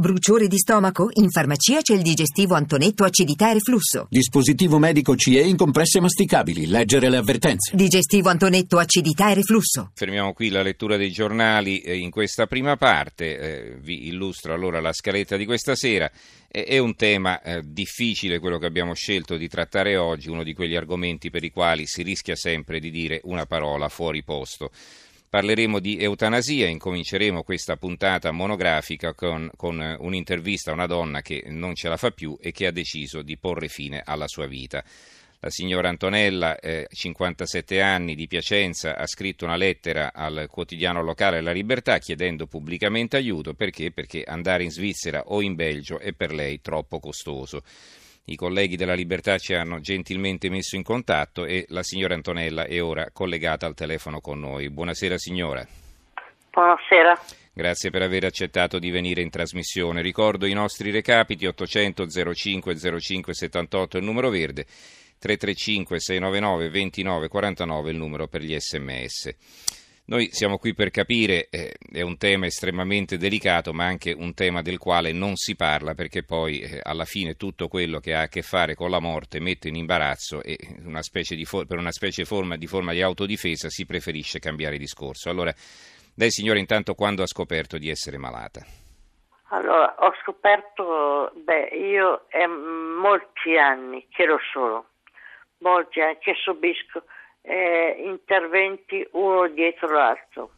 Bruciore di stomaco? In farmacia c'è il digestivo Antonetto acidità e reflusso. Dispositivo medico CE in compresse masticabili. Leggere le avvertenze. Digestivo Antonetto acidità e reflusso. Fermiamo qui la lettura dei giornali eh, in questa prima parte. Eh, vi illustro allora la scaletta di questa sera. È un tema eh, difficile quello che abbiamo scelto di trattare oggi, uno di quegli argomenti per i quali si rischia sempre di dire una parola fuori posto. Parleremo di eutanasia, incominceremo questa puntata monografica con, con, un'intervista a una donna che non ce la fa più e che ha deciso di porre fine alla sua vita. La signora Antonella, eh, 57 anni, di Piacenza, ha scritto una lettera al quotidiano locale La Libertà chiedendo pubblicamente aiuto perché? Perché andare in Svizzera o in Belgio è per lei troppo costoso. I colleghi della Libertà ci hanno gentilmente messo in contatto e la signora Antonella è ora collegata al telefono con noi. Buonasera signora. Buonasera. Grazie per aver accettato di venire in trasmissione. Ricordo i nostri recapiti 800 05 05 78 il numero verde, 335 699 29 49 il numero per gli sms. Noi siamo qui per capire, eh, è un tema estremamente delicato, ma anche un tema del quale non si parla perché poi eh, alla fine tutto quello che ha a che fare con la morte mette in imbarazzo e una for- per una specie forma, di forma di autodifesa si preferisce cambiare discorso. Allora, lei signora intanto quando ha scoperto di essere malata? Allora, ho scoperto, beh, io è molti anni che lo sono, molti anni che subisco eh, interventi uno dietro l'altro.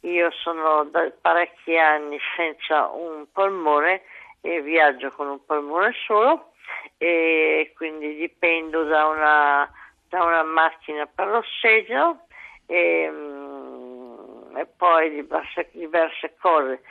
Io sono da parecchi anni senza un polmone e viaggio con un polmone solo e quindi dipendo da una, da una macchina per l'ossigeno e, mm, e poi diverse, diverse cose.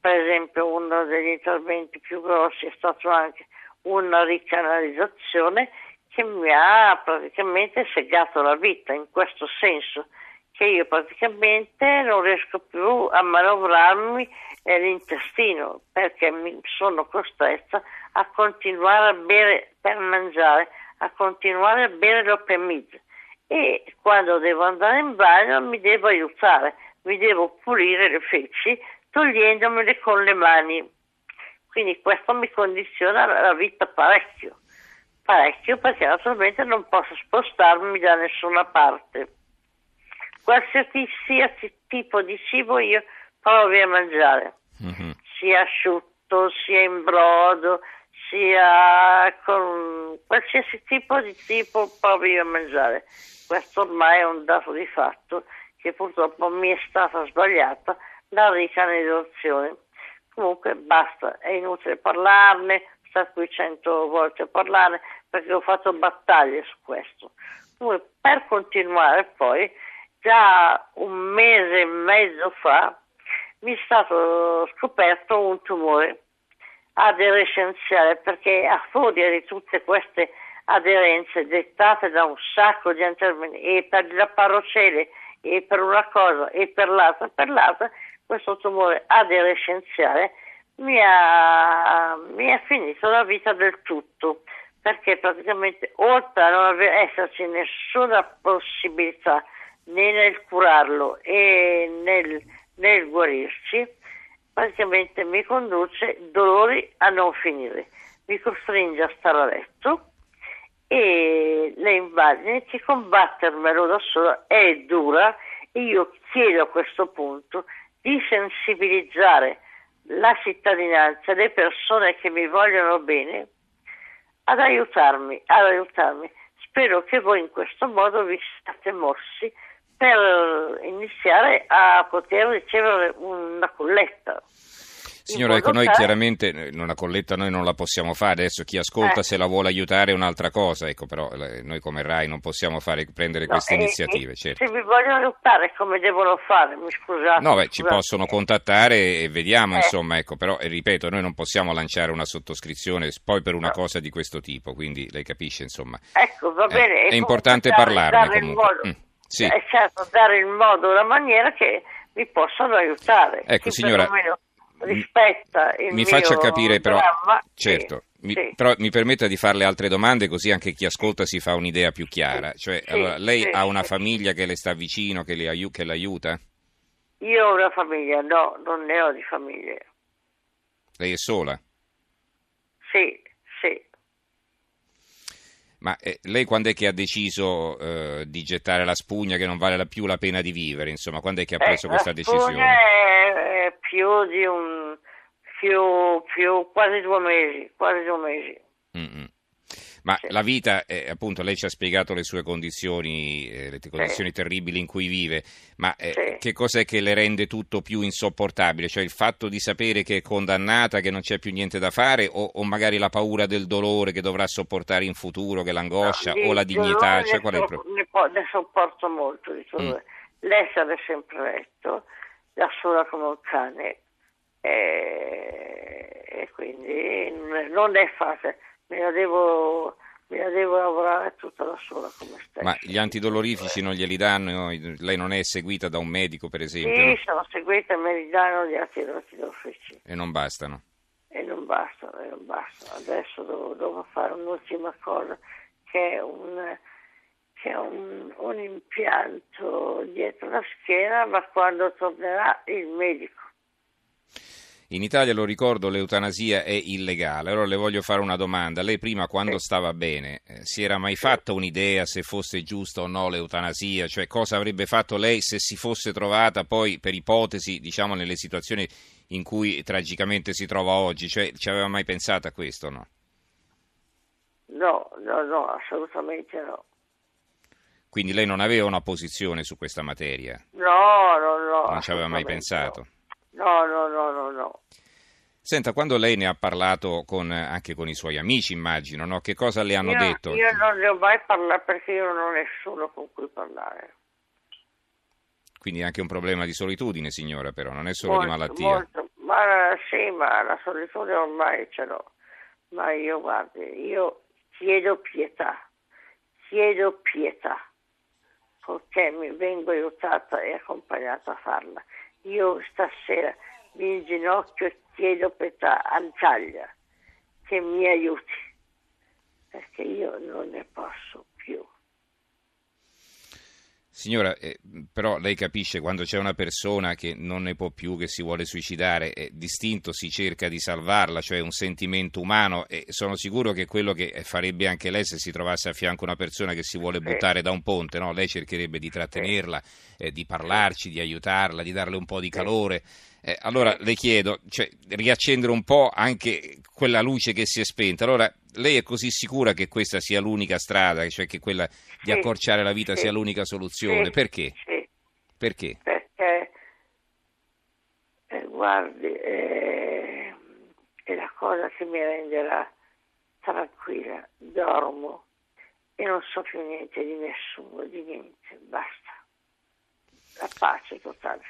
Per esempio uno degli interventi più grossi è stato anche una ricanalizzazione che mi ha praticamente segato la vita in questo senso che io praticamente non riesco più a manovrarmi l'intestino perché mi sono costretta a continuare a bere per mangiare, a continuare a bere l'opemid e quando devo andare in bagno mi devo aiutare, mi devo pulire le feci togliendomele con le mani. Quindi questo mi condiziona la vita parecchio parecchio perché naturalmente non posso spostarmi da nessuna parte. Qualsiasi tipo di cibo io provi a mangiare, mm-hmm. sia asciutto, sia in brodo, sia con qualsiasi tipo di tipo provi a mangiare. Questo ormai è un dato di fatto che purtroppo mi è stata sbagliata la ricanalizzazione. Comunque basta, è inutile parlarne, sta qui cento volte a parlare perché ho fatto battaglie su questo. Comunque, per continuare poi, già un mese e mezzo fa mi è stato scoperto un tumore aderescenziale perché a furia di tutte queste aderenze dettate da un sacco di interventi e per la parocele e per una cosa e per l'altra per l'altra questo tumore aderescenziale mi ha, mi ha finito la vita del tutto, perché praticamente oltre a non esserci nessuna possibilità né nel curarlo e nel, nel guarirci, praticamente mi conduce dolori a non finire, mi costringe a stare a letto e le immagini che combattermelo da sola è dura e io chiedo a questo punto di sensibilizzare la cittadinanza, le persone che mi vogliono bene, ad aiutarmi, ad aiutarmi. Spero che voi in questo modo vi siate mossi per iniziare a poter ricevere una colletta. Signora, ecco, noi chiaramente eh, una colletta noi non la possiamo fare, adesso chi ascolta eh. se la vuole aiutare è un'altra cosa, ecco, però eh, noi come RAI non possiamo fare, prendere no, queste eh, iniziative. Eh, certo. Se mi vogliono aiutare come devono fare, mi scusate. No, beh, scusate. ci possono contattare e vediamo, insomma, ecco, però ripeto, noi non possiamo lanciare una sottoscrizione poi per una no. cosa di questo tipo, quindi lei capisce, insomma. Ecco, va bene. è importante dare, parlarne dare comunque. Modo, mm, sì. È certo, dare il modo, la maniera che mi possano aiutare. Ecco, signora... Rispetta il mi faccia capire però dramma, certo sì, mi, sì. però mi permetta di fare le altre domande così anche chi ascolta si fa un'idea più chiara cioè sì, allora, lei ha una famiglia che le sta vicino che, le aiu- che l'aiuta? io ho una famiglia no non ne ho di famiglie Lei è sola? Sì, sì. Ma eh, lei quando è che ha deciso eh, di gettare la spugna che non vale più la pena di vivere? Insomma, quando è che ha preso Eh, questa decisione? Più di un... Più, più, quasi due mesi, quasi due mesi. Mm-mm. Ma Sì. la vita, eh, appunto, lei ci ha spiegato le sue condizioni, eh, le condizioni terribili in cui vive, ma eh, Sì. che cos'è che le rende tutto più insopportabile? Cioè il fatto di sapere che è condannata, che non c'è più niente da fare, o, o magari la paura del dolore che dovrà sopportare in futuro, che l'angoscia, No, o la di dignità? Cioè, ne, so- ne po- ne sopporto molto di dolore. L'essere sempre letto, da sola come un cane, e, e quindi non è facile, me la devo, me la devo lavorare tutta da sola come stessa. Ma gli antidolorifici non glieli danno? Lei non è seguita da un medico, per esempio, Sì, no? sono seguita Meridiano di Atirosi d'Uffici e non bastano? e non basta, e non basta. Adesso devo, devo fare un'ultima cosa che è un, che è un, un impianto dietro la schiena, ma quando tornerà il medico. In Italia, lo ricordo, l'eutanasia è illegale. Allora le voglio fare una domanda. Lei prima, quando stava bene, eh, si era mai fatta un'idea se fosse giusta o no l'eutanasia? Cioè cosa avrebbe fatto lei se si fosse trovata poi, per ipotesi, diciamo, nelle situazioni in cui tragicamente si trova oggi? Cioè ci aveva mai pensato a questo no? No, no, no, assolutamente no. Quindi lei non aveva una posizione su questa materia? No, no, no. Non ci aveva mai pensato? No, no, no, no, no. Senta, quando lei ne ha parlato con, anche con i suoi amici, immagino, no? che cosa le hanno io, detto? Io non ne ho mai parlato perché io non ho nessuno con cui parlare. Quindi è anche un problema di solitudine, signora, però, non è solo di Molto, malattia. molto. Ma sì, ma la solitudine ormai ce l'ho. Ma io, guardi, io chiedo pietà, chiedo pietà, perché mi vengo aiutata e accompagnata a farla. Io stasera mi inginocchio e chiedo pietà all'Italia che mi aiuti, perché io non ne posso. Signora, eh, però lei capisce quando c'è una persona che non ne può più, che si vuole suicidare, è distinto si cerca di salvarla, cioè un sentimento umano e sono sicuro che quello che farebbe anche lei se si trovasse a fianco una persona che si vuole buttare da un ponte, no? lei cercherebbe di trattenerla, eh, di parlarci, di aiutarla, di darle un po' di calore. Eh, allora le chiedo, cioè, riaccendere un po' anche quella luce che si è spenta. Allora, lei è così sicura che questa sia l'unica strada, cioè che quella di Sì, accorciare la vita sì, sia l'unica soluzione? Sì, Perché? Perché? perché eh, guardi, eh, è la cosa che mi renderà tranquilla, dormo e non so più niente di nessuno, di niente, basta. La pace totale.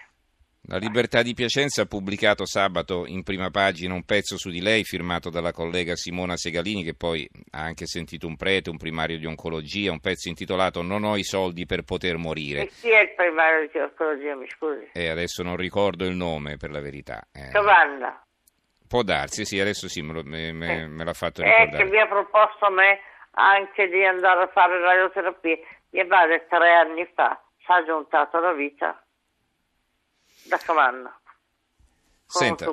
La Libertà di Piacenza ha pubblicato sabato in prima pagina un pezzo su di lei firmato dalla collega Simona Segalini che poi ha anche sentito un prete, un primario di oncologia, un pezzo intitolato Non ho i soldi per poter morire E chi è il primario di oncologia, mi scusi? e adesso non ricordo il nome per la verità. Eh, Cavanna. può darsi, sì, adesso sì, me, lo- me- me- Eh. me l'ha fatto Eh, che ricordare. mi ha proposto a me anche di andare a fare radioterapia. Mia madre tre anni fa si è giuntato alla vita da Cavanna Senta.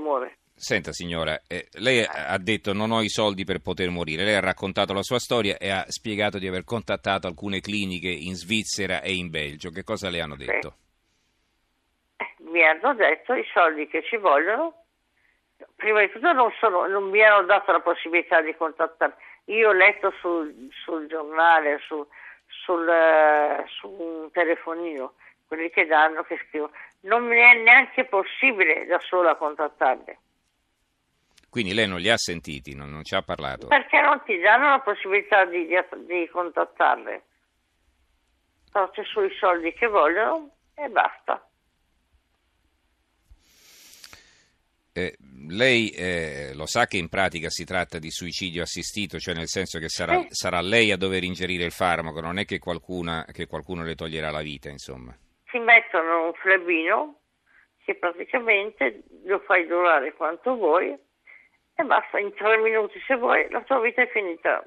Senta signora, eh, lei ha detto non ho i soldi per poter morire, lei ha raccontato la sua storia e ha spiegato di aver contattato alcune cliniche in Svizzera e in Belgio, che cosa le hanno detto? Eh, mi hanno detto i soldi che ci vogliono. Prima di tutto non, sono- non mi hanno dato la possibilità di contattare. Io ho letto sul, sul giornale, su, sul, eh, su un telefonino, quelli che danno, che scrivono. Non mi è neanche possibile da sola contattarli. Quindi lei non li ha sentiti, non, non ci ha parlato. Perché non ti danno la possibilità di, di, di contattarle? Porti sui soldi che vogliono e basta. Eh, lei eh, lo sa che in pratica si tratta di suicidio assistito, cioè nel senso che sarà, Sì. sarà lei a dover ingerire il farmaco, non è che, qualcuna, che qualcuno le toglierà la vita, insomma. Ti mettono un flebino che praticamente lo fai durare quanto vuoi e basta, in tre minuti se vuoi la tua vita è finita.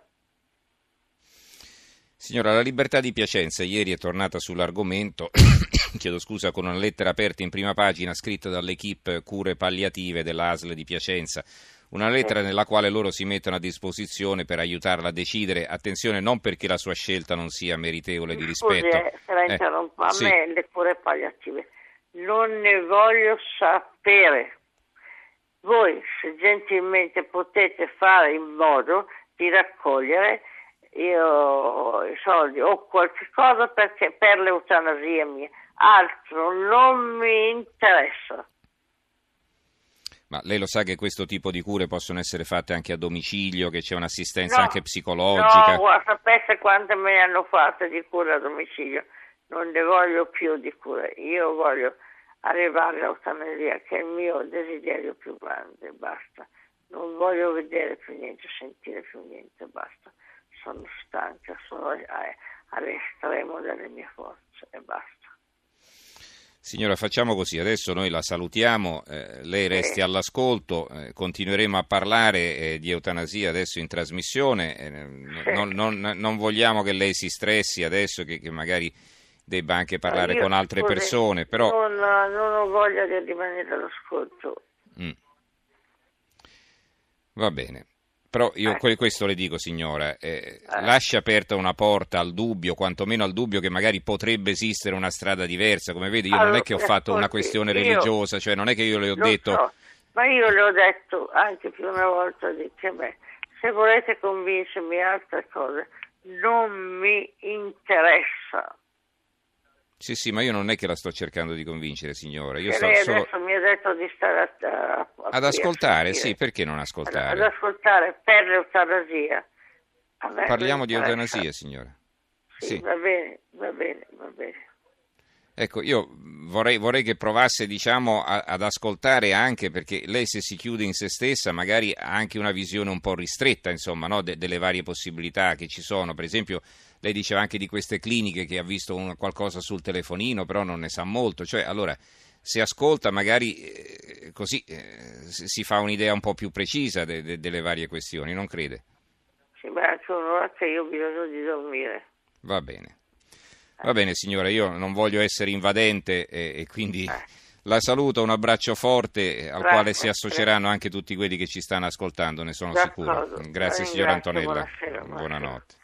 Signora, la libertà di Piacenza ieri è tornata sull'argomento, chiedo scusa, con una lettera aperta in prima pagina scritta dall'equipe cure palliative dell'ASL di Piacenza, una lettera nella quale loro si mettono a disposizione per aiutarla a decidere, attenzione non perché la sua scelta non sia meritevole di Scusi, rispetto. eh, se la Eh, interrompo, a sì. me le cure palliative non ne voglio sapere. Voi, se gentilmente potete fare in modo di raccogliere io, i soldi o qualche cosa perché, per l'eutanasia mia, altro non mi interessa. Ma lei lo sa che questo tipo di cure possono essere fatte anche a domicilio, che c'è un'assistenza No, anche psicologica? No, sapesse quante me ne hanno fatte di cura a domicilio. Non ne voglio più di cure. Io voglio arrivare all'eutanasia, che è il mio desiderio più grande, basta. Non voglio vedere più niente, sentire più niente, basta. Sono stanca, sono a- all'estremo delle mie forze e basta. Signora, facciamo così, adesso noi la salutiamo, eh, lei resti all'ascolto, eh, continueremo a parlare eh, di eutanasia adesso in trasmissione, eh, non, non- non vogliamo che lei si stressi adesso, che, che magari debba anche parlare con altre scusi, persone, però... Non, non ho voglia di rimanere all'ascolto. Mm. Va bene. Però io Eh. que- questo le dico, signora, eh, Eh. lascia aperta una porta al dubbio, quantomeno al dubbio che magari potrebbe esistere una strada diversa. Come vedi, io non Allora, è che ho fatto una questione io- religiosa, cioè non è che io le ho detto... so, ma io le ho detto anche più una volta di che beh, se volete convincermi altre cose, non mi interessa. Sì, sì, ma io non è che la sto cercando di convincere, signora. Io sto lei solo adesso mi ha detto di stare a, a- a- ad ascoltare, sì, perché non Ad, ascoltare? ad ascoltare per l'eutanasia. Parliamo di eutanasia, signora. Sì, Sì. va bene, va bene, va bene. Ecco, io vorrei, vorrei che provasse, diciamo, a- ad ascoltare anche, perché lei se si chiude in se stessa magari ha anche una visione un po' ristretta, insomma, no, de- delle varie possibilità che ci sono. Per esempio, lei diceva anche di queste cliniche che ha visto un- qualcosa sul telefonino, però non ne sa molto. Cioè, allora, se ascolta magari eh, così eh, si fa un'idea un po' più precisa de- de- delle varie questioni, non crede? Sì, ma anche un'ora che io ho bisogno di dormire. Va bene. Va bene signora, io non voglio essere invadente e, e quindi la saluto, un abbraccio forte eh, al Grazie, quale si associeranno anche tutti quelli che ci stanno ascoltando, ne sono D'accordo. sicuro. Grazie signora Antonella, buonasera, buonasera. buonanotte.